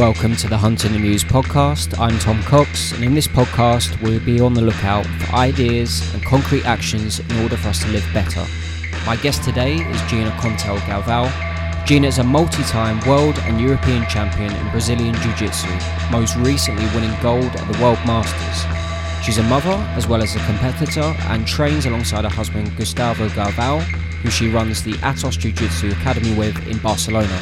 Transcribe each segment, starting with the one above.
welcome to the Hunt and the Muse podcast. I'm Tom Cox, and in this podcast, we'll be on the lookout for ideas and concrete actions in order for us to live better. My guest today is Gina Contel Galvao. Gina is a multi time world and European champion in Brazilian Jiu Jitsu, most recently winning gold at the World Masters. She's a mother as well as a competitor and trains alongside her husband Gustavo Galvao, who she runs the Atos Jiu Jitsu Academy with in Barcelona.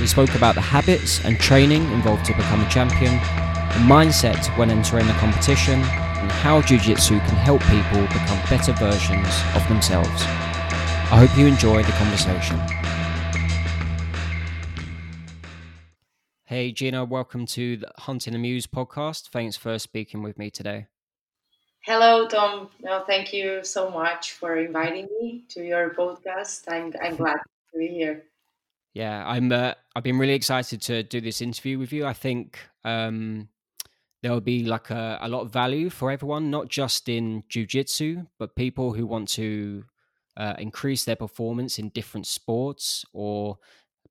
We spoke about the habits and training involved to become a champion, the mindset when entering a competition, and how Jiu Jitsu can help people become better versions of themselves. I hope you enjoy the conversation. Hey, Gina, welcome to the Hunting and Muse podcast. Thanks for speaking with me today. Hello, Tom. No, thank you so much for inviting me to your podcast. I'm, I'm glad to be here. Yeah, I'm. Uh, I've been really excited to do this interview with you. I think um, there will be like a, a, lot of value for everyone, not just in jujitsu, but people who want to uh, increase their performance in different sports or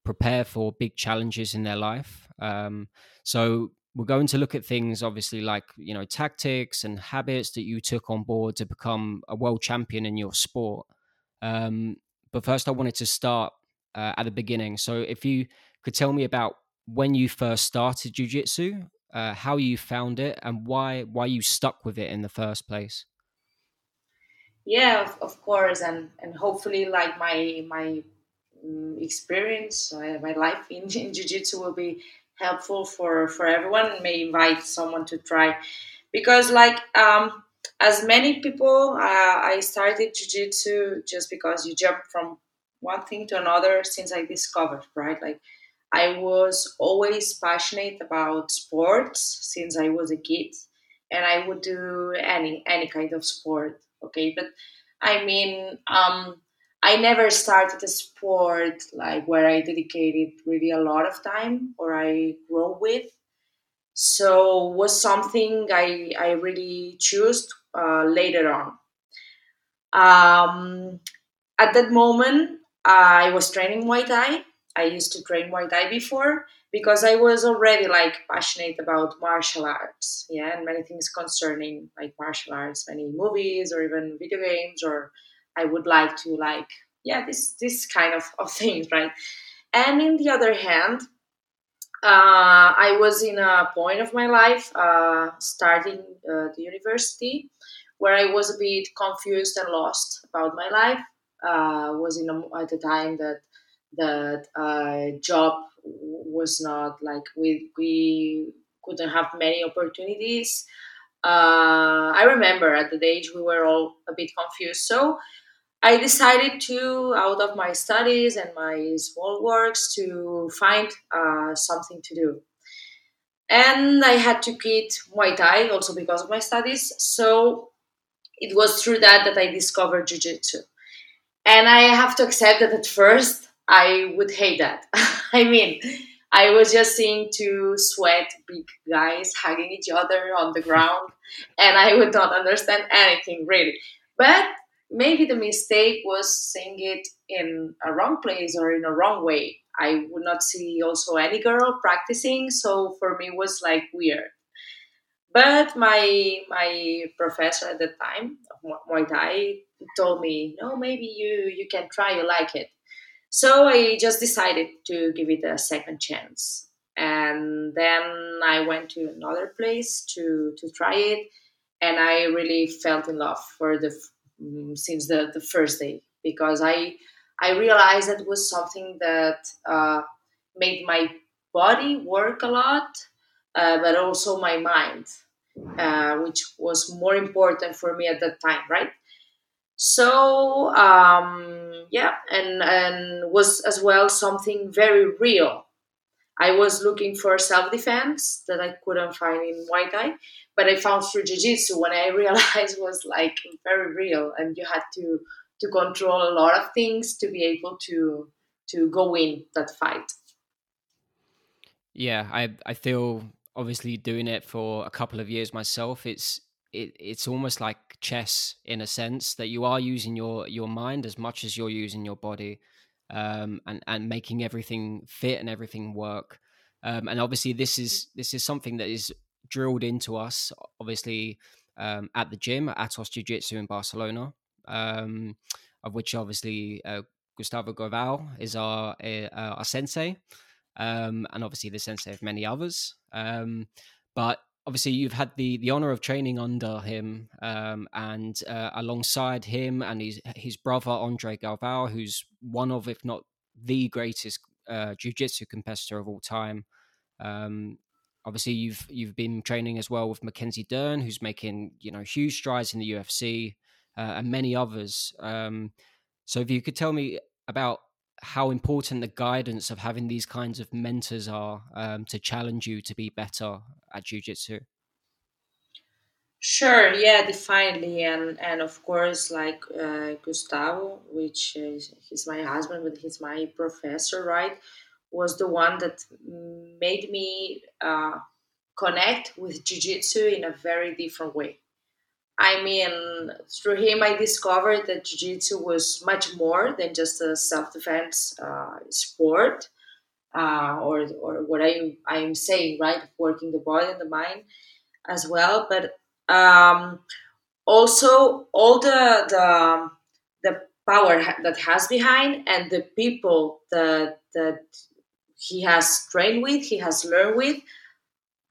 prepare for big challenges in their life. Um, so we're going to look at things, obviously, like you know tactics and habits that you took on board to become a world champion in your sport. Um, but first, I wanted to start uh, at the beginning. So if you could tell me about when you first started jujitsu, uh, how you found it, and why why you stuck with it in the first place. Yeah, of, of course, and and hopefully, like my my um, experience, my life in, in jiu-jitsu will be helpful for for everyone may invite someone to try because like um as many people uh, i started jiu-jitsu just because you jump from one thing to another since I discovered, right? Like I was always passionate about sports since I was a kid, and I would do any any kind of sport. Okay, but I mean, um, I never started a sport like where I dedicated really a lot of time or I grow with. So was something I I really chose uh, later on. Um, at that moment, I was training Muay Thai. I used to train Muay Thai before because I was already like passionate about martial arts, yeah, and many things concerning like martial arts, many movies or even video games, or I would like to like yeah this this kind of, of things, right? And in the other hand, uh, I was in a point of my life uh, starting uh, the university where I was a bit confused and lost about my life uh, was in a, at the time that that uh, job was not like we we couldn't have many opportunities. Uh, I remember at the age we were all a bit confused, so I decided to, out of my studies and my small works, to find uh, something to do. And I had to quit Muay Thai also because of my studies. So it was through that that I discovered Jiu Jitsu. And I have to accept that at first I would hate that. I mean, I was just seeing two sweat big guys hugging each other on the ground, and I would not understand anything really. But maybe the mistake was seeing it in a wrong place or in a wrong way. I would not see also any girl practicing, so for me it was like weird. But my my professor at the time of Muay Thai told me, no, maybe you you can try, you like it. So I just decided to give it a second chance. And then I went to another place to to try it, and I really felt in love for the mm, since the, the first day because I I realized that was something that uh, made my body work a lot, uh, but also my mind, uh, which was more important for me at that time, right? So um, yeah, and and was as well something very real. I was looking for self defense that I couldn't find in Muay Thai, but I found through Jiu Jitsu when I realized was like very real, and you had to to control a lot of things to be able to to go in that fight. Yeah, I I feel obviously doing it for a couple of years myself. It's it, it's almost like chess in a sense that you are using your your mind as much as you're using your body um, and and making everything fit and everything work um, and obviously this is this is something that is drilled into us. Obviously, um, at the gym at Atos Jiu Jitsu in Barcelona, um, of which obviously uh, Gustavo Galvao is our uh, our sensei, um, and obviously the sensei of many others. Um, but obviously, you've had the the honor of training under him um, and uh, alongside him and his his brother Andre Galvao, who's one of, if not the greatest uh, jiu-jitsu competitor of all time. Um, obviously, you've you've been training as well with Mackenzie Dern, who's making you know huge strides in the UFC, uh, and many others. Um, so, if you could tell me about how important the guidance of having these kinds of mentors are um, to challenge you to be better at jiu-jitsu? Sure yeah definitely and and of course like uh, gustavo which is he's my husband but he's my professor right was the one that made me uh, connect with jiu-jitsu in a very different way I mean, through him, I discovered that Jiu Jitsu was much more than just a self defense uh, sport, uh, or, or what I, I'm saying, right? Working the body and the mind as well. But um, also, all the, the, the power that has behind and the people that, that he has trained with, he has learned with,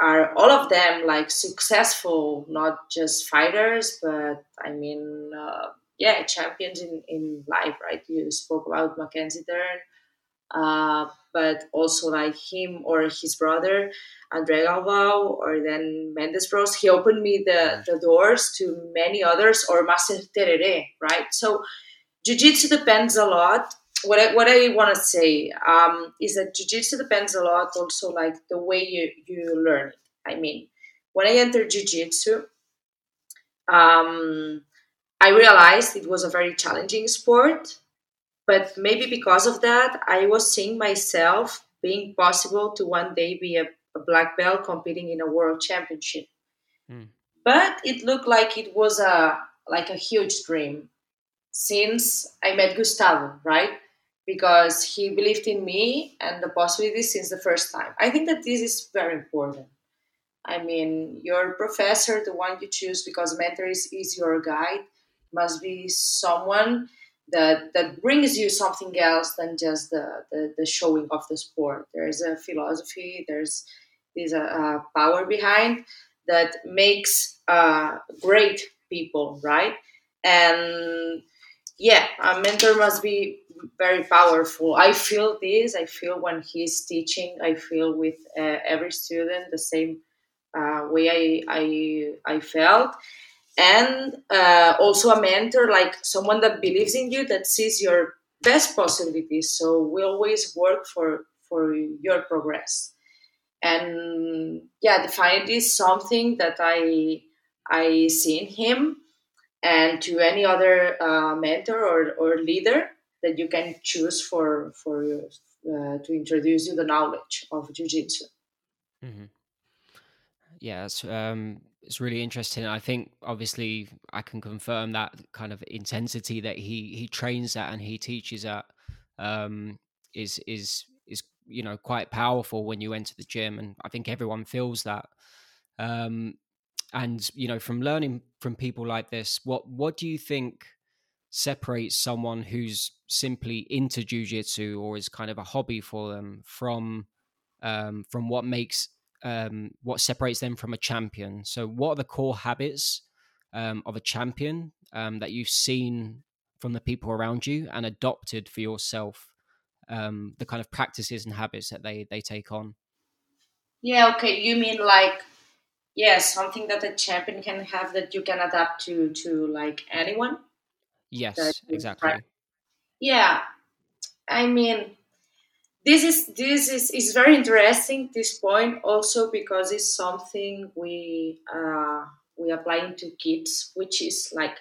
are all of them like successful, not just fighters, but I mean, uh, yeah, champions in, in life, right? You spoke about Mackenzie Dern, uh, but also like him or his brother, Andre Galvao, or then Mendes Bros. He opened me the, the doors to many others, or Master Terere, right? So, Jiu Jitsu depends a lot what I, what I want to say um, is that jiu-jitsu depends a lot also like the way you, you learn it. I mean, when I entered jiu-jitsu, um, I realized it was a very challenging sport, but maybe because of that, I was seeing myself being possible to one day be a, a black belt competing in a world championship. Mm. But it looked like it was a like a huge dream since I met Gustavo, right? Because he believed in me and the possibilities since the first time. I think that this is very important. I mean, your professor, the one you choose because mentor is, is your guide, must be someone that that brings you something else than just the, the, the showing of the sport. There's a philosophy, there's there's a, a power behind that makes uh, great people, right? And yeah, a mentor must be very powerful. I feel this. I feel when he's teaching. I feel with uh, every student the same uh, way I I I felt, and uh, also a mentor, like someone that believes in you, that sees your best possibilities. So we always work for for your progress, and yeah, definitely is something that I I see in him and to any other uh, mentor or, or leader that you can choose for for uh, to introduce you the knowledge of jiu-jitsu. Mm-hmm. yeah it's um it's really interesting. I think obviously i can confirm that kind of intensity that he he trains at and he teaches at um is is is you know quite powerful when you enter the gym and i think everyone feels that. Um and you know from learning from people like this what what do you think separates someone who's simply into jujitsu or is kind of a hobby for them from um, from what makes um, what separates them from a champion? So what are the core habits um, of a champion um, that you've seen from the people around you and adopted for yourself um, the kind of practices and habits that they they take on? Yeah okay you mean like yes something that a champion can have that you can adapt to to like anyone. Yes exactly. yeah i mean this is this is, is very interesting this point also because it's something we uh, we apply to kids which is like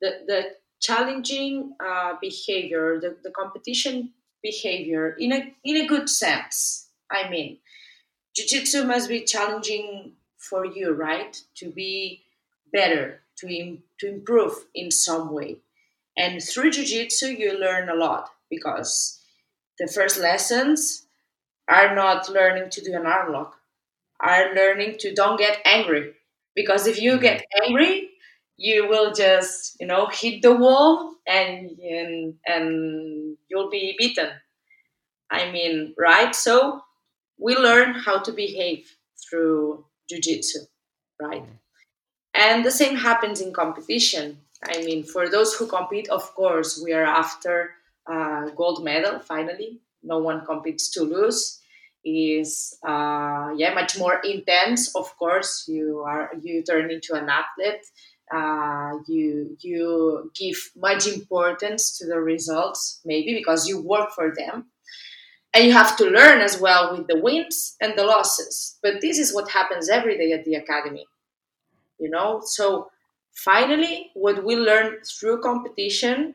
the the challenging uh, behavior the, the competition behavior in a in a good sense i mean. Jiu-jitsu must be challenging for you, right? To be better, to, Im- to improve in some way. And through Jiu Jitsu, you learn a lot because the first lessons are not learning to do an arm lock, are learning to don't get angry. Because if you get mm-hmm. angry, you will just, you know, hit the wall and and, and you'll be beaten. I mean, right? So we learn how to behave through jiu-jitsu, right? And the same happens in competition. I mean, for those who compete, of course, we are after uh, gold medal finally. No one competes to lose. Is uh, yeah much more intense. Of course, you are you turn into an athlete. Uh, you you give much importance to the results, maybe because you work for them, and you have to learn as well with the wins and the losses. But this is what happens every day at the academy, you know. So finally, what we learn through competition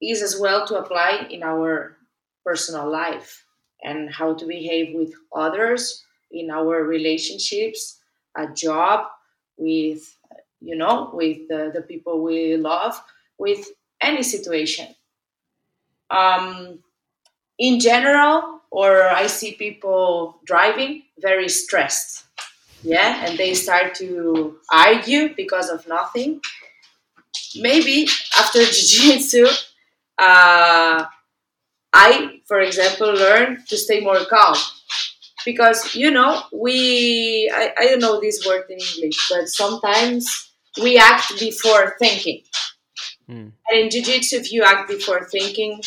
is as well to apply in our personal life and how to behave with others in our relationships, a job, with you know, with the, the people we love, with any situation. Um, in general, or I see people driving very stressed, yeah, and they start to argue because of nothing. Maybe after jiu-jitsu, uh, I, for example, learn to stay more calm because you know we I, I don't know this word in English, but sometimes we act before thinking. Mm. And in jiu-jitsu, if you act before thinking,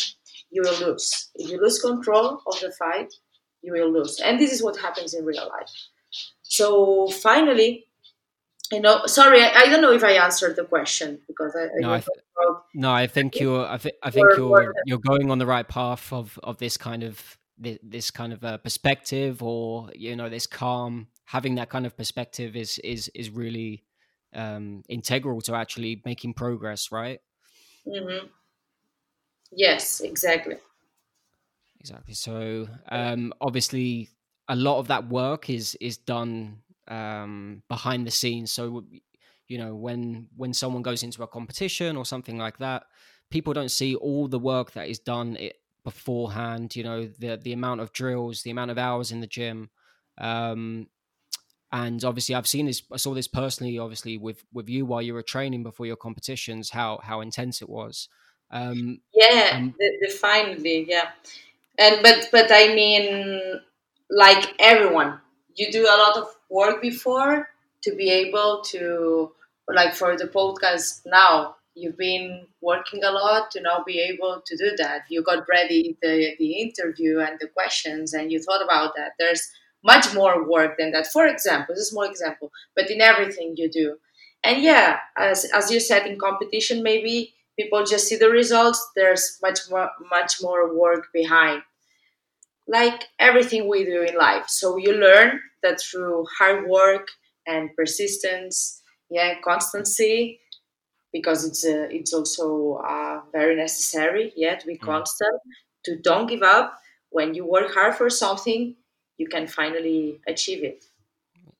you will lose. If you lose control of the fight, you will lose. And this is what happens in real life. So finally, you know, sorry, I, I don't know if I answered the question because I, no, I, th- no, I think you're, I, th- I think you're, you're going on the right path of, of this kind of, this kind of a perspective or, you know, this calm, having that kind of perspective is, is, is really um, integral to actually making progress, right? Mm-hmm. Yes, exactly. Exactly. So um, obviously, a lot of that work is is done um, behind the scenes. So you know, when when someone goes into a competition or something like that, people don't see all the work that is done it, beforehand. You know, the the amount of drills, the amount of hours in the gym. Um, and obviously i've seen this i saw this personally obviously with with you while you were training before your competitions how how intense it was um, yeah, um, definitely, yeah. And but but I mean, like everyone, you do a lot of work before to be able to, like for the podcast now, you've been working a lot to now be able to do that. You got ready the the interview and the questions, and you thought about that. There's much more work than that. For example, this is small example, but in everything you do. And yeah, as as you said in competition, maybe people just see the results there's much more much more work behind. Like everything we do in life. So you learn that through hard work and persistence yeah constancy because it's uh, it's also uh, very necessary yeah to be mm. constant to don't give up. When you work hard for something you can finally achieve it.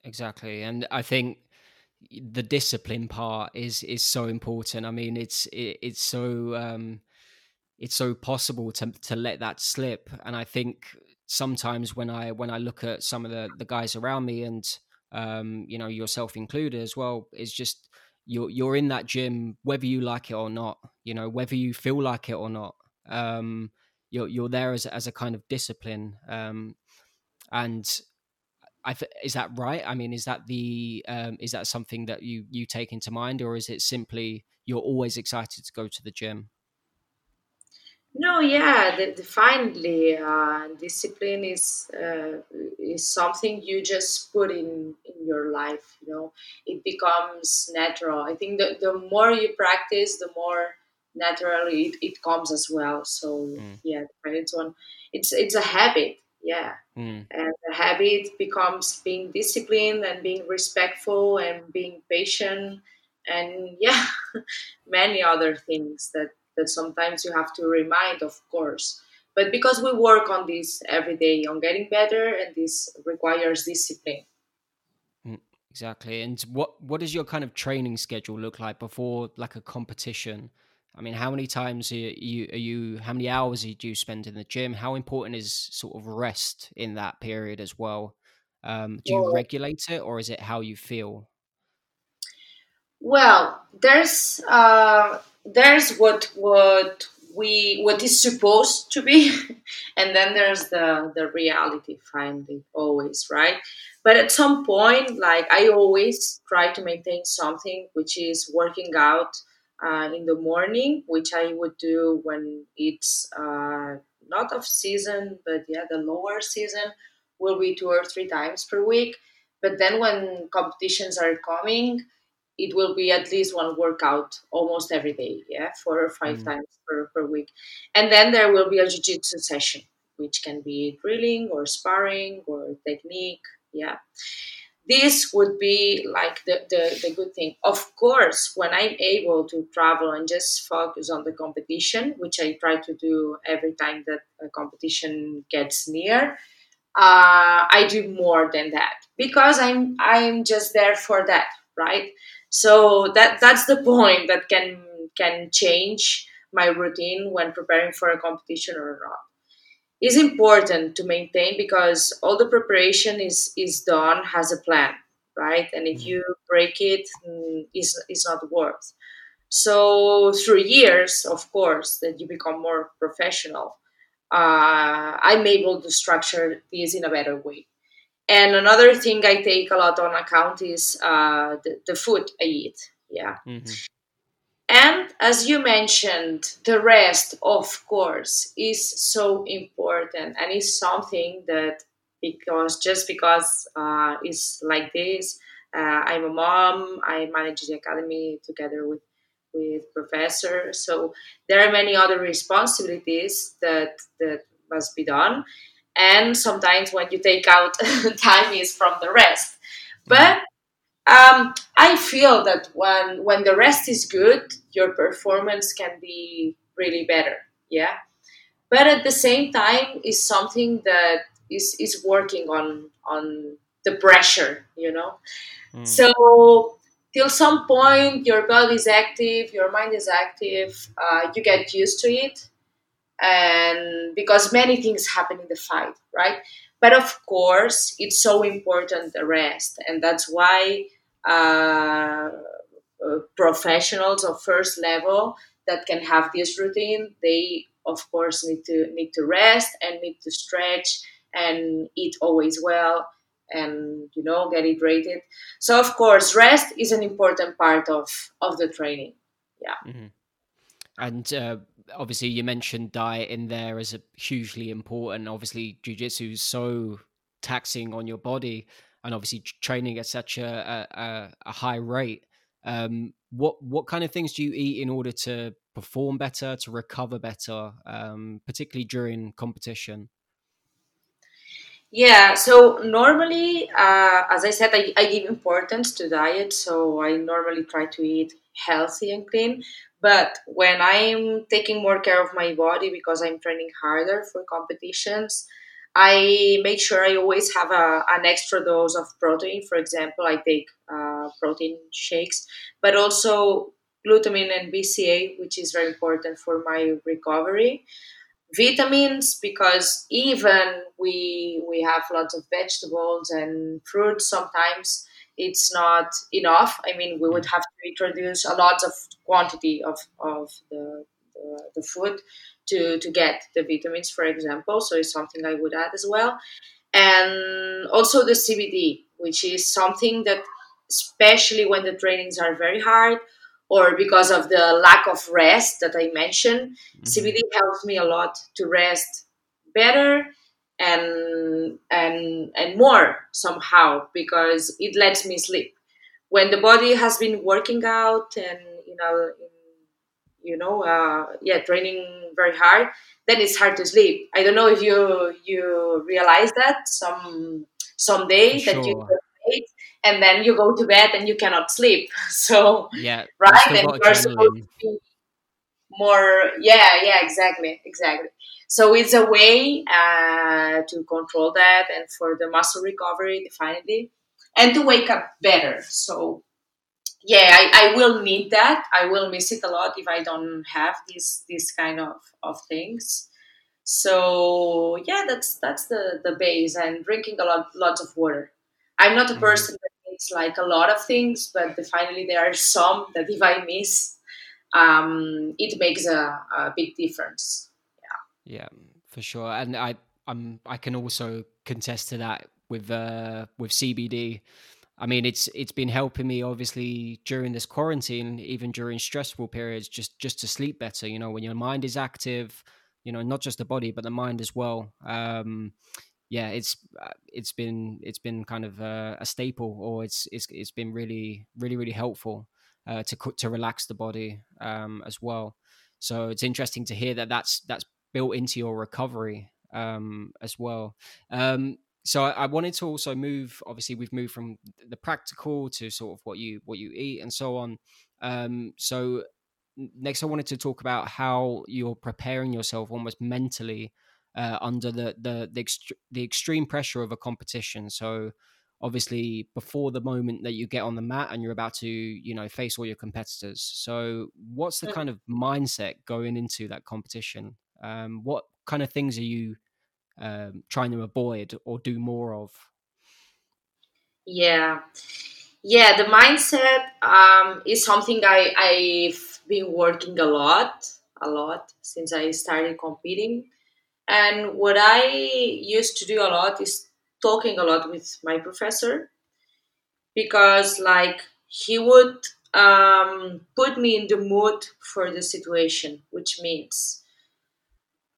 Exactly and i think the discipline part is is so important. I mean, it's it, it's so um, it's so possible to to let that slip. And I think sometimes when I when I look at some of the the guys around me, and um, you know yourself included as well, is just you're you're in that gym whether you like it or not. You know whether you feel like it or not. Um, you're you're there as as a kind of discipline. Um, and th- is that right? I mean, is that the um, is that something that you you take into mind, or is it simply you're always excited to go to the gym? No, yeah, definitely. Uh, discipline is uh, is something you just put in in your life. You know, it becomes natural. I think the the more you practice, the more naturally it, it comes as well. So mm. yeah, it's one. It's it's a habit yeah. Mm. and the habit becomes being disciplined and being respectful and being patient and yeah many other things that that sometimes you have to remind of course. But because we work on this every day on getting better and this requires discipline. Mm, exactly. And what what does your kind of training schedule look like before like a competition I mean, how many times are you, are you how many hours do you spend in the gym? How important is sort of rest in that period as well? Um, do you regulate it or is it how you feel? Well, there's uh, there's what what we what is supposed to be, and then there's the the reality. Finally, always right. But at some point, like I always try to maintain something, which is working out uh, in the morning, which I would do when it's uh, not off season, but yeah, the lower season will be two or three times per week. But then when competitions are coming, it will be at least one workout almost every day, yeah, four or five mm. times per, per week. And then there will be a jiu-jitsu session, which can be drilling or sparring or technique, yeah. This would be like the, the, the good thing. Of course, when I'm able to travel and just focus on the competition, which I try to do every time that a competition gets near, uh, I do more than that because I'm I'm just there for that, right? So that that's the point that can can change my routine when preparing for a competition or not. Is important to maintain because all the preparation is is done has a plan, right? And if mm-hmm. you break it, mm, is is not worth. So through years, of course, that you become more professional uh, I'm able to structure this in a better way. And another thing I take a lot on account is uh, the, the, food I eat. Yeah. Mm-hmm. And as you mentioned, the rest, of course, is so important and is something that because just because uh, it's like this, uh, I'm a mom, I manage the academy together with with professor. So there are many other responsibilities that that must be done, and sometimes when you take out time is from the rest. But um, I feel that when when the rest is good, your performance can be really better. Yeah, but at the same time, is something that is is working on on the pressure. You know, mm. so till some point your body is active your mind is active uh, you get used to it and because many things happen in the fight right but of course it's so important the rest and that's why uh, professionals of first level that can have this routine they of course need to need to rest and need to stretch and eat always well and you know get hydrated. So of course rest is an important part of of the training. Yeah. Mm-hmm. and uh, obviously you mentioned diet in there as a hugely important obviously jiu-jitsu is so taxing on your body and obviously training at such a, a, a high rate um, what what kind of things do you eat in order to perform better to recover better um, particularly during competition yeah, so normally, uh, as I said, I, I, give importance to diet. So I normally try to eat healthy and clean. But when I'm taking more care of my body because I'm training harder for competitions, I make sure I always have a, an extra dose of protein. For example, I take uh, protein shakes, but also glutamine and BCA, which is very important for my recovery. Vitamins because even we we have lots of vegetables and fruits sometimes it's not enough. I mean we would have to introduce a lot of quantity of, of the, the, the food to, to get the vitamins for example so it's something i would add as well and also the cbd which is something that especially when the trainings are very hard or because of the lack of rest that I mentioned, mm-hmm. CBD helps me a lot to rest better and and and more somehow because it lets me sleep. When the body has been working out and you know in, you know uh, yeah training very hard, then it's hard to sleep. I don't know if you you realize that some some day that you and then you go to bed and you cannot sleep. So yeah, right, and you're supposed to be more. Yeah, yeah, exactly, exactly. So it's a way uh, to control that and for the muscle recovery, definitely, and to wake up better. So yeah, I, I will need that. I will miss it a lot if I don't have this this kind of, of things. So yeah, that's that's the, the base and drinking a lot lots of water. I'm not a mm-hmm. person that needs like a lot of things, but finally there are some that if I miss, um, it makes a, a big difference. Yeah. Yeah, for sure. And I I'm I can also contest to that with uh with CBD I mean, it's it's been helping me obviously during this quarantine, even during stressful periods, just just to sleep better. You know, when your mind is active, you know, not just the body but the mind as well. Um, yeah, it's uh, it's been it's been kind of a, a staple, or it's it's it's been really really really helpful uh, to to relax the body um, as well. So it's interesting to hear that that's that's built into your recovery um, as well. Um, so I, I, wanted to also move. Obviously, we've moved from the practical to sort of what you what you eat and so on. Um, so next, I wanted to talk about how you're preparing yourself almost mentally uh, under the the the, ext- the extreme pressure of a competition. So obviously before the moment that you get on the mat and you're about to you know face all your competitors so what's the mm. kind of mindset going into that competition um, what kind of things are you um, trying to avoid or do more of? Yeah, yeah. The mindset um, is something I, I've been working a lot, a lot since I started competing. And what I used to do a lot is talking a lot with my professor because, like, he would um, put me in the mood for the situation, which means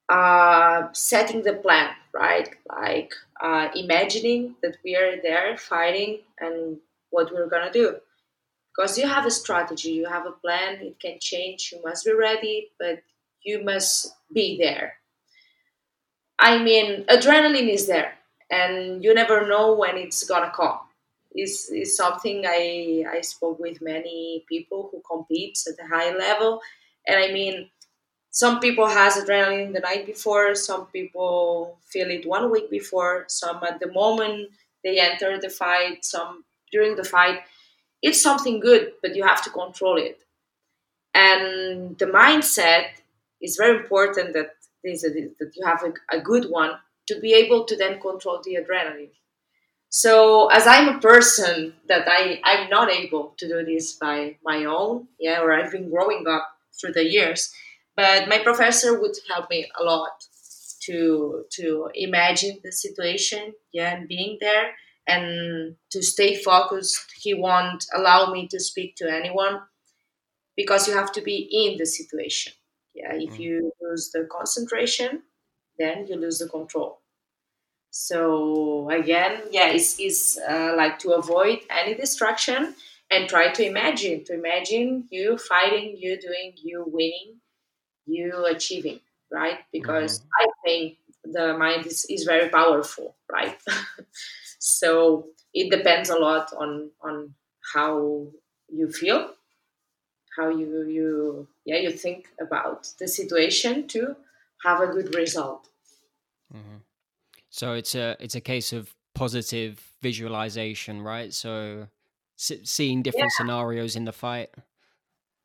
uh, setting the plan, right? Like uh, imagining that we are there fighting and what we're gonna do. Because you have a strategy, you have a plan, it can change, you must be ready, but you must be there. I mean, adrenaline is there, and you never know when it's gonna come. Is is something I I spoke with many people who compete at a high level, and I mean, some people has adrenaline the night before some people feel it one week before some at the moment they enter the fight some during the fight it's something good but you have to control it. And the mindset is very important that that you have a, a good one to be able to then control the adrenaline. So as i'm a person that i i'm not able to do this by my own yeah or i've been growing up through the years but my professor would help me a lot to to imagine the situation, yeah, and being there and to stay focused. He won't allow me to speak to anyone because you have to be in the situation. Yeah, if mm. you lose the concentration, then you lose the control. So again, yeah, it's, it's uh, like to avoid any distraction and try to imagine, to imagine you fighting, you doing, you winning, you achieving, right? Because mm-hmm. I think the mind is, is very powerful, right? so it depends a lot on on how you feel, how you you yeah you think about the situation to have a good result. Mm-hmm. So it's a it's a case of positive visualization, right? So seeing different yeah. scenarios in the fight.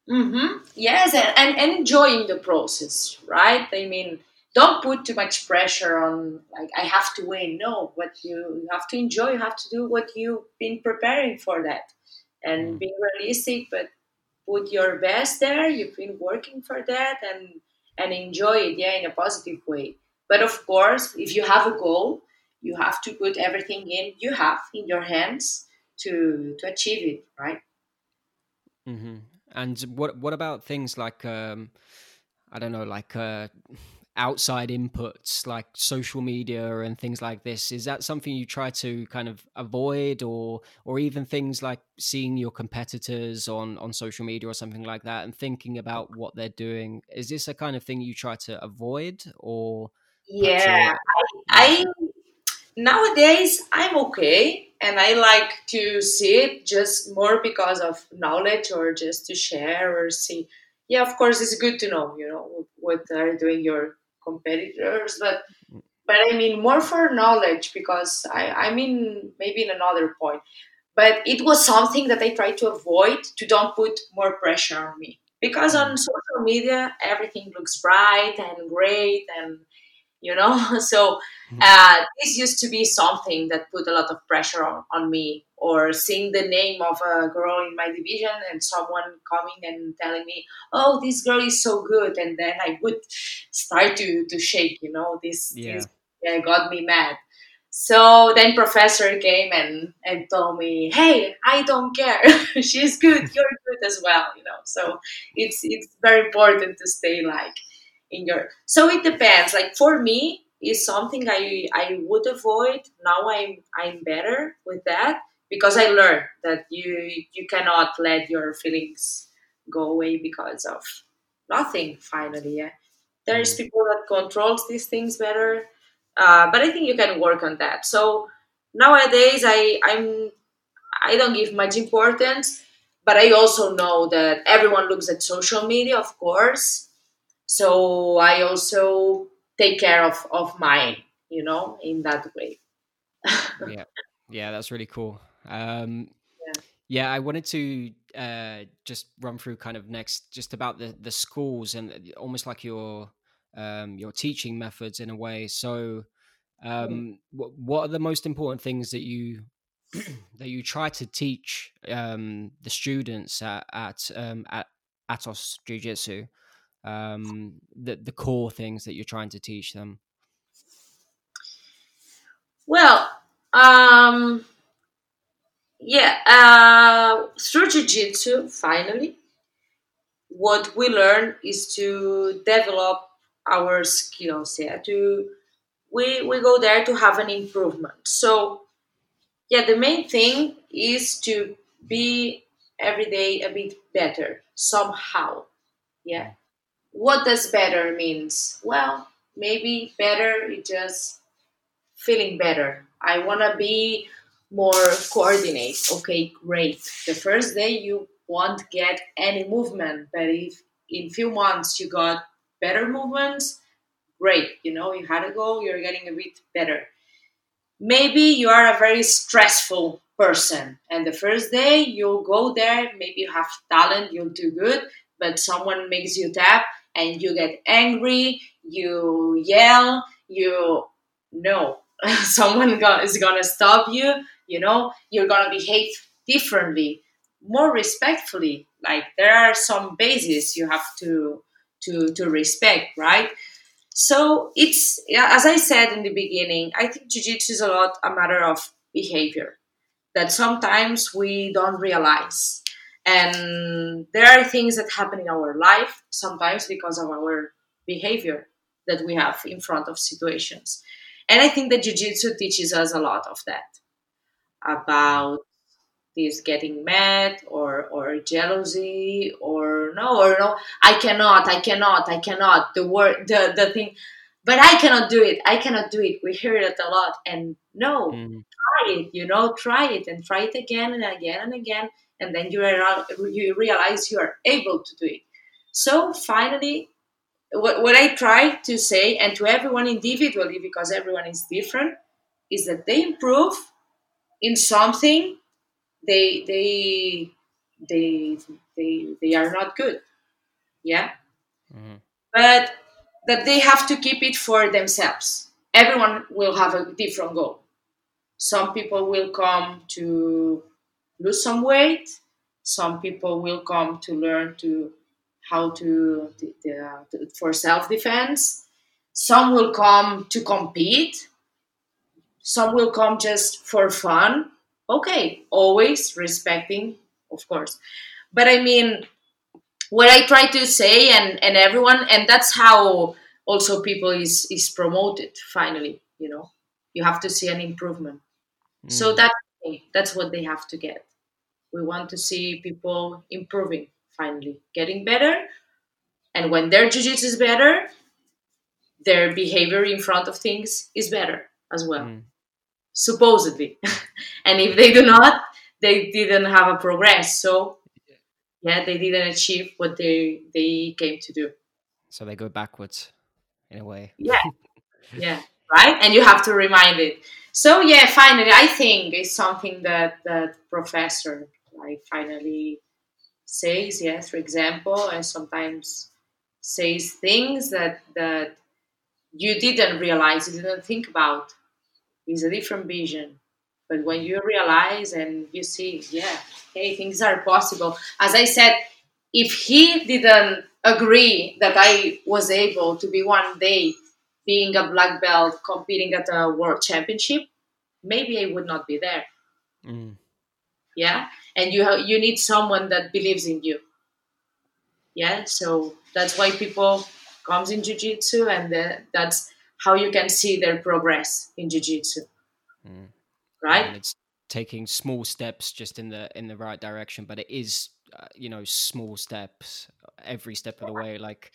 Mm-hmm. Yes, and, and, enjoying the process, right? I mean, don't put too much pressure on like I have to win. No, what you, you have to enjoy, you have to do what you've been preparing for that, and mm. being realistic, but put your best there. You've been working for that, and and enjoy it, yeah, in a positive way. But of course, if you have a goal, you have to put everything in you have in your hands to to achieve it, right? Mm-hmm. And what what about things like um, I don't know, like uh, outside inputs like social media and things like this? Is that something you try to kind of avoid, or or even things like seeing your competitors on on social media or something like that, and thinking about what they're doing? Is this a kind of thing you try to avoid, or yeah, I, I nowadays I'm okay and I like to see it just more because of knowledge or just to share or see. Yeah, of course, it's good to know, you know, what are doing your competitors, but but I mean more for knowledge because I I mean maybe in another point. but it was something that I tried to avoid to don't put more pressure on me because on mm. social media everything looks bright and great and you know so mm-hmm. uh, this used to be something that put a lot of pressure on, on me or seeing the name of a girl in my division and someone coming and telling me oh this girl is so good and then i would start to to shake you know this, yeah. this yeah, got me mad so then professor came and, and told me, "Hey, I don't care. She's good. You're good as well." You know. So it's it's very important to stay like in your. So it depends. Like for me, is something I I would avoid. Now I'm I'm better with that because I learned that you you cannot let your feelings go away because of nothing. Finally, yeah. There's mm. people that controls these things better uh, but I think you can work on that. So nowadays, I I'm I don't give much importance, but I also know that everyone looks at social media, of course. So I also take care of of mine, you know, in that way. yeah, yeah, that's really cool. Um, yeah. yeah, I wanted to uh, just run through kind of next, just about the the schools and almost like your um, your teaching methods in a way. So, mm. um, what, what are the most important things that you that you try to teach um, the students at at, um, at Atos Jiu Jitsu? Um, the the core things that you're trying to teach them. Well, um, yeah, uh, through Jiu Jitsu, finally, what we learn is to develop our skills yeah to we we go there to have an improvement so yeah the main thing is to be every day a bit better somehow yeah what does better means well maybe better is just feeling better i want to be more coordinate okay great the first day you won't get any movement but if in few months you got better movements, great. You know, you had a goal, you're getting a bit better. Maybe you are a very stressful person, and the first day you'll go there, maybe you have talent, you'll do good, but someone makes you tap and you get angry, you yell, you no, someone is gonna stop you, you know, you're gonna behave differently, more respectfully. Like there are some bases you have to to to respect, right? So it's as I said in the beginning, I think jiu-jitsu is a lot a matter of behavior that sometimes we don't realize. And there are things that happen in our life sometimes because of our behavior that we have in front of situations. And I think that jiu-jitsu teaches us a lot of that about this getting mad or or jealousy or no or no i cannot i cannot i cannot the word the the thing but i cannot do it i cannot do it we hear it a lot and no mm. try it you know try it and try it again and again and again and then you, are, you realize you are able to do it. So finally what, what i try to say and to everyone individually because everyone is different is that they improve in something they they they they they are not good. Yeah? Mm-hmm. but that they have to keep it for themselves. Everyone will have a different goal. Some people will come to lose some weight some people will come to learn to how to, to for self-defense some will come to compete some will come just for fun okay, always respecting, of course. But I mean, what I try to say, and and everyone, and that's how also people is is promoted. Finally, you know, you have to see an improvement. Mm. So that that's what they have to get. We want to see people improving finally, getting better, and when their jiu-jitsu is better, their behavior in front of things is better as well. Mm supposedly. and if they do not, they didn't have a progress. So yeah, they didn't achieve what they they came to do. So they go backwards in a way. Yeah. Yeah, right? And you have to remind it. So yeah, finally, I think it's something that that professor like finally says, yes, for example, and sometimes says things that that you didn't realize, you didn't think about. It's a different vision. But when you realize and you see, yeah, hey, things are possible. As I said, if he didn't agree that I was able to be one day being a black belt competing at a world championship, maybe I would not be there. Mm. Yeah, and you ha- you need someone that believes in you. Yeah, so that's why people comes in jiu-jitsu and the, that's how you can see their progress in jiu-jitsu mm. right and it's taking small steps just in the in the right direction but it is uh, you know small steps every step of the way like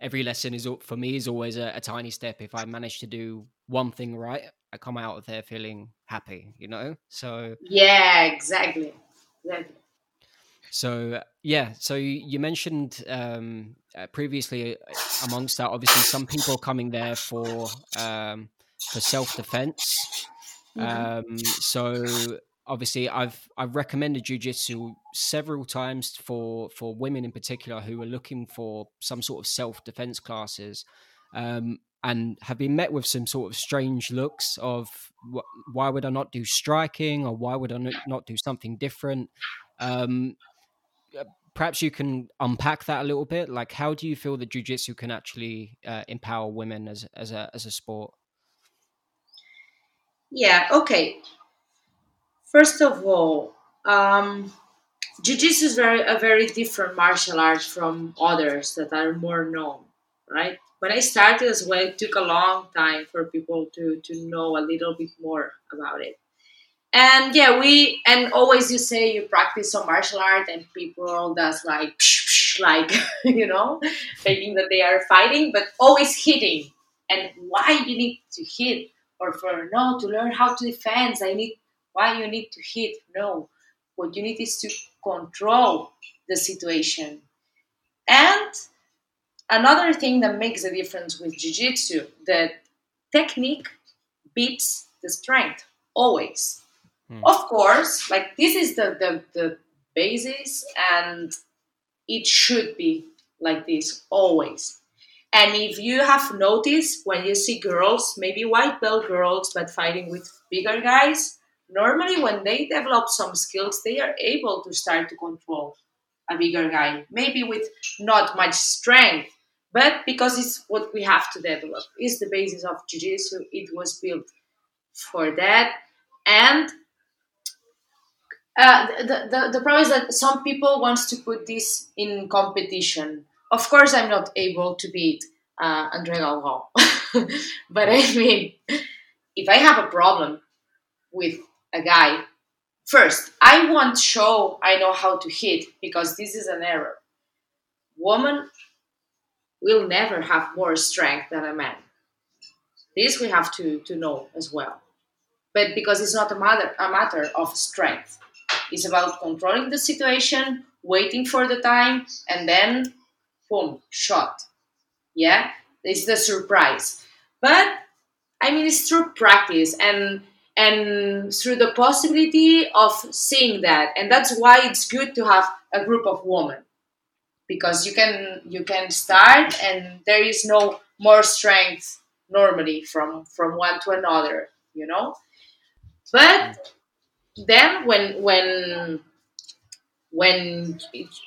every lesson is for me is always a, a tiny step if i manage to do one thing right i come out of there feeling happy you know so yeah exactly exactly so yeah, so you mentioned um, uh, previously, uh, amongst that, obviously some people coming there for um, for self defense. Mm-hmm. Um, so obviously, I've I've recommended jujitsu several times for for women in particular who are looking for some sort of self defense classes. Um, and have been met with some sort of strange looks of why would I not do striking or why would I not do something different? Um, uh, perhaps you can unpack that a little bit. Like, how do you feel that jujitsu can actually uh, empower women as as a as a sport? Yeah. Okay. First of all, um, jiu-jitsu is very a very different martial art from others that are more known, right? When I started as well, it took a long time for people to to know a little bit more about it and yeah we and always you say you practice some martial art and people does like psh, psh, like you know thinking that they are fighting but always hitting and why you need to hit or for no to learn how to defend i need why you need to hit no what you need is to control the situation and another thing that makes a difference with jiu-jitsu the technique beats the strength always Mm. Of course, like this is the, the, the basis and it should be like this always. And if you have noticed when you see girls, maybe white belt girls, but fighting with bigger guys, normally when they develop some skills, they are able to start to control a bigger guy, maybe with not much strength, but because it's what we have to develop. It's the basis of jiu-jitsu. It was built for that. And uh, the, the, the problem is that some people wants to put this in competition. Of course, I'm not able to beat uh, Andre Galvão. but I mean, if I have a problem with a guy, first, I won't show I know how to hit because this is an error. Woman will never have more strength than a man. This we have to, to know as well. But because it's not a matter, a matter of strength it's about controlling the situation, waiting for the time, and then boom, shot. Yeah, it's the surprise. But I mean, it's through practice and and through the possibility of seeing that, and that's why it's good to have a group of women because you can you can start and there is no more strength normally from from one to another, you know. But then when when when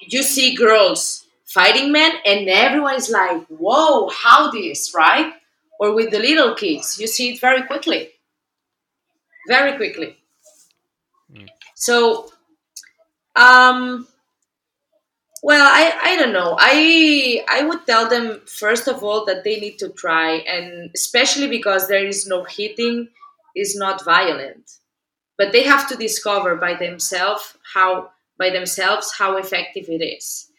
you see girls fighting men and everyone is like whoa how this right? Or with the little kids you see it very quickly very quickly. Mm. so um well i i don't know. I i would tell them first of all that they need to try and especially because there is no hitting is not violent. But they have to discover by themselves how by themselves how effective it is.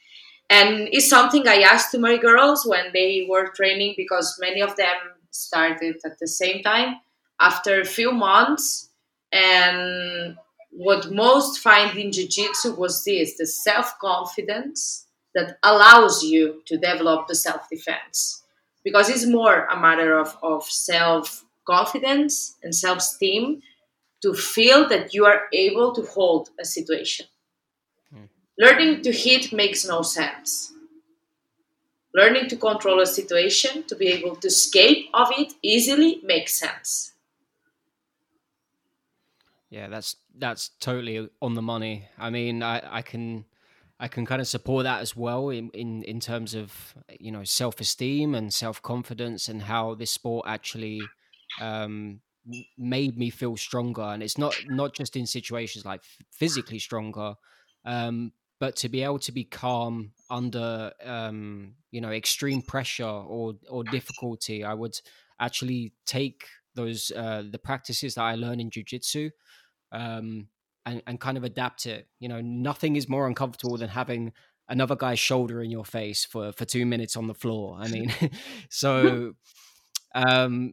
And it's something i asked to my girls when they were training because many of them started at the same time after a few months and what most find in jiu-jitsu was this the self-confidence that allows you to develop the self-defense because it's more a matter of, of self confidence and self esteem to feel that you are able to hold a situation. Mm. Learning to hit makes no sense. Learning to control a situation, to be able to escape of it easily makes sense. Yeah, that's that's totally on the money. I mean, I, I can I can kind of support that as well in, in, in terms of you know self esteem and self confidence and how this sport actually um, made me feel stronger. And it's not not just in situations like physically stronger, um, but to be able to be calm under um, you know extreme pressure or or difficulty. I would actually take those uh, the practices that I learned in jujitsu. Um, and, and kind of adapt it. You know, nothing is more uncomfortable than having another guy's shoulder in your face for for two minutes on the floor. I mean, so um,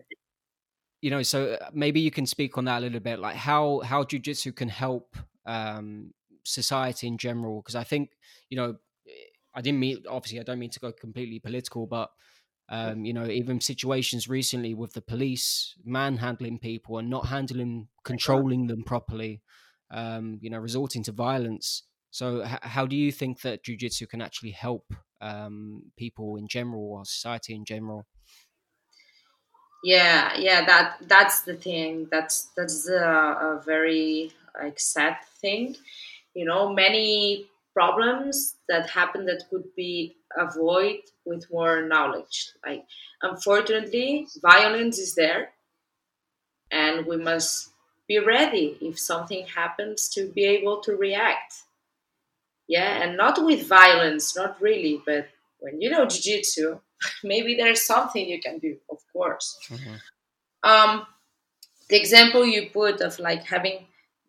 you know, so uh, maybe you can speak on that a little bit, like how how jujitsu can help um, society in general. Because I think you know, I didn't mean obviously I don't mean to go completely political, but um, you know, even situations recently with the police manhandling people and not handling, controlling them properly um, you know, resorting to violence. So, h- how do you think that jujitsu can actually help um, people in general or society in general? Yeah, yeah, that that's the thing. That's that's a, a very like sad thing. You know, many problems that happen that could be avoided with more knowledge. Like, unfortunately, violence is there, and we must be ready if something happens to be able to react. Yeah, and not with violence, not really, but when you know jiu-jitsu, maybe there's something you can do, of course. Mm-hmm. Um, the example you put of like having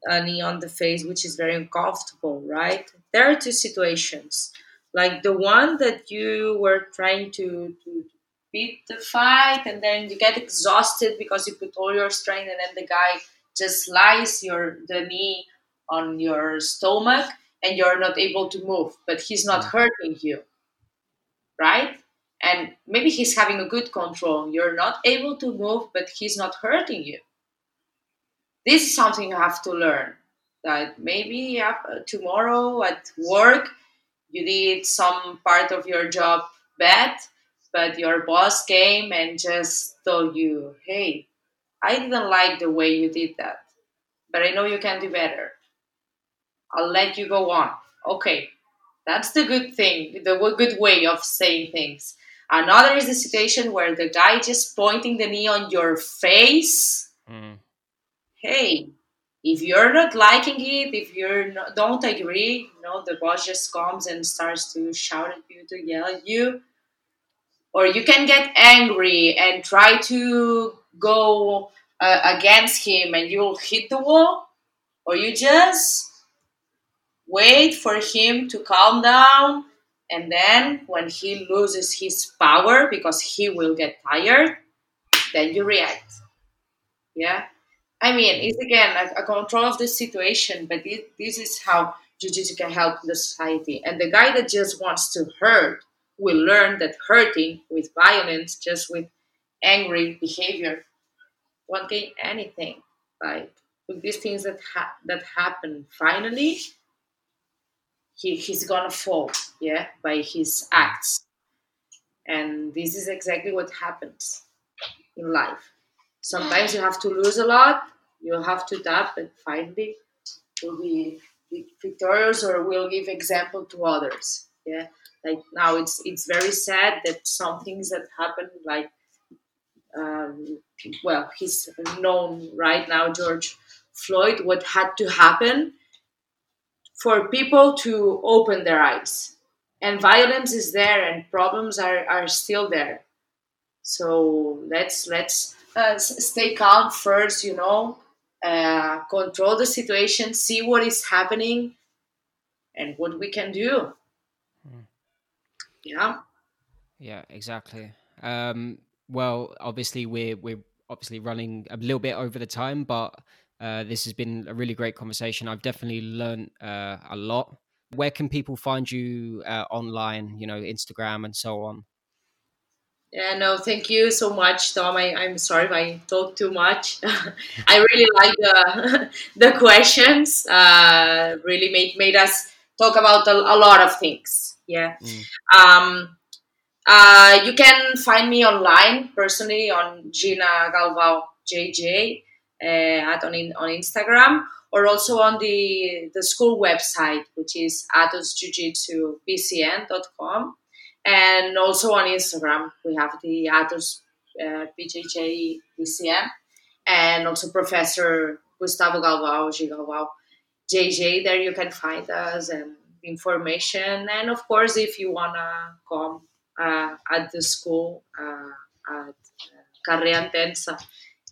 a knee on the face, which is very uncomfortable, right? There are two situations. Like the one that you were trying to, to beat the fight, and then you get exhausted because you put all your strength, and then the guy just lies your the knee on your stomach and you're not able to move but he's not mm. hurting you right and maybe he's having a good control you're not able to move but he's not hurting you this is something you have to learn that maybe tomorrow at work you did some part of your job bad but your boss came and just told you hey I didn't like the way you did that, but I know you can do better. I'll let you go on. Okay, that's the good thing, the good way of saying things. Another is the situation where the guy just pointing the knee on your face. Mm. Hey, if you're not liking it, if you don't agree, you know, the boss just comes and starts to shout at you, to yell at you. Or you can get angry and try to go uh, against him and you'll hit the wall, or you just wait for him to calm down. And then, when he loses his power because he will get tired, then you react. Yeah. I mean, it's again a, a control of the situation, but it, this is how jiu-jitsu can help the society. And the guy that just wants to hurt will learn that hurting with violence, just with angry behavior, won't gain anything. Like with these things that ha- that happen, finally, he he's gonna fall, yeah, by his acts. And this is exactly what happens in life. Sometimes you have to lose a lot, you'll have to tap, but finally, will be victorious or will give example to others. Yeah, like now it's it's very sad that some things that happen like um, well, he's known right now, George Floyd, what had to happen for people to open their eyes. And violence is there, and problems are, are still there. So let's let's uh, stay calm first, you know, uh, control the situation, see what is happening, and what we can do. Mm. Yeah. Yeah, exactly. Um, well, obviously we're we're obviously running a little bit over the time, but uh, this has been a really great conversation. I've definitely learned uh, a lot. Where can people find you uh, online? You know, Instagram and so on. Yeah, no, thank you so much, Tom. I, I'm sorry if I talk too much. I really like the the questions. Uh, really made made us talk about a, a lot of things. Yeah. Mm. Um, uh, you can find me online personally on Gina Galvao JJ uh, at on on Instagram or also on the the school website, which is atosjujitsubcn.com and also on Instagram we have the Atos uh, BCN and also Professor Gustavo Galvao, G. Galvao, JJ. There you can find us and information. And of course, if you wanna come uh, at the school uh, at Carrer Entença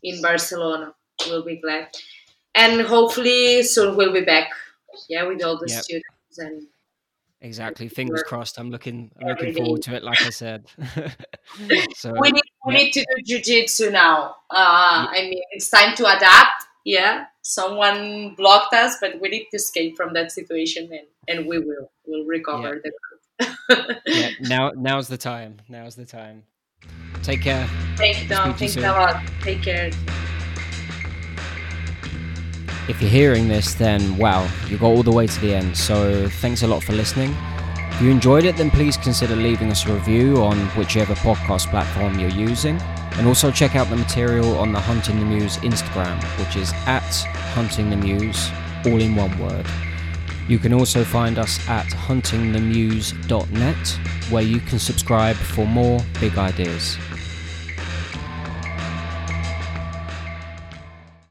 in Barcelona, we'll be glad. And hopefully soon we'll be back, yeah, with all the yep. students and Exactly. Fingers crossed. I'm looking. I'm looking forward to it. Like I said. so we need we yeah. need to do jujitsu now. Uh, I mean, it's time to adapt. Yeah, someone blocked us, but we need to escape from that situation, and and we will. We'll recover yeah. the. yeah. Now now's the time. Now's the time. Take care. Thank you, Tom. Thanks a lot. Take care. If you're hearing this, then wow, you got all the way to the end. So thanks a lot for listening. If you enjoyed it, then please consider leaving us a review on whichever podcast platform you're using. And also check out the material on the Hunting the Muse Instagram, which is at Hunting the Muse, all in one word. You can also find us at huntingthemuse.net, where you can subscribe for more big ideas.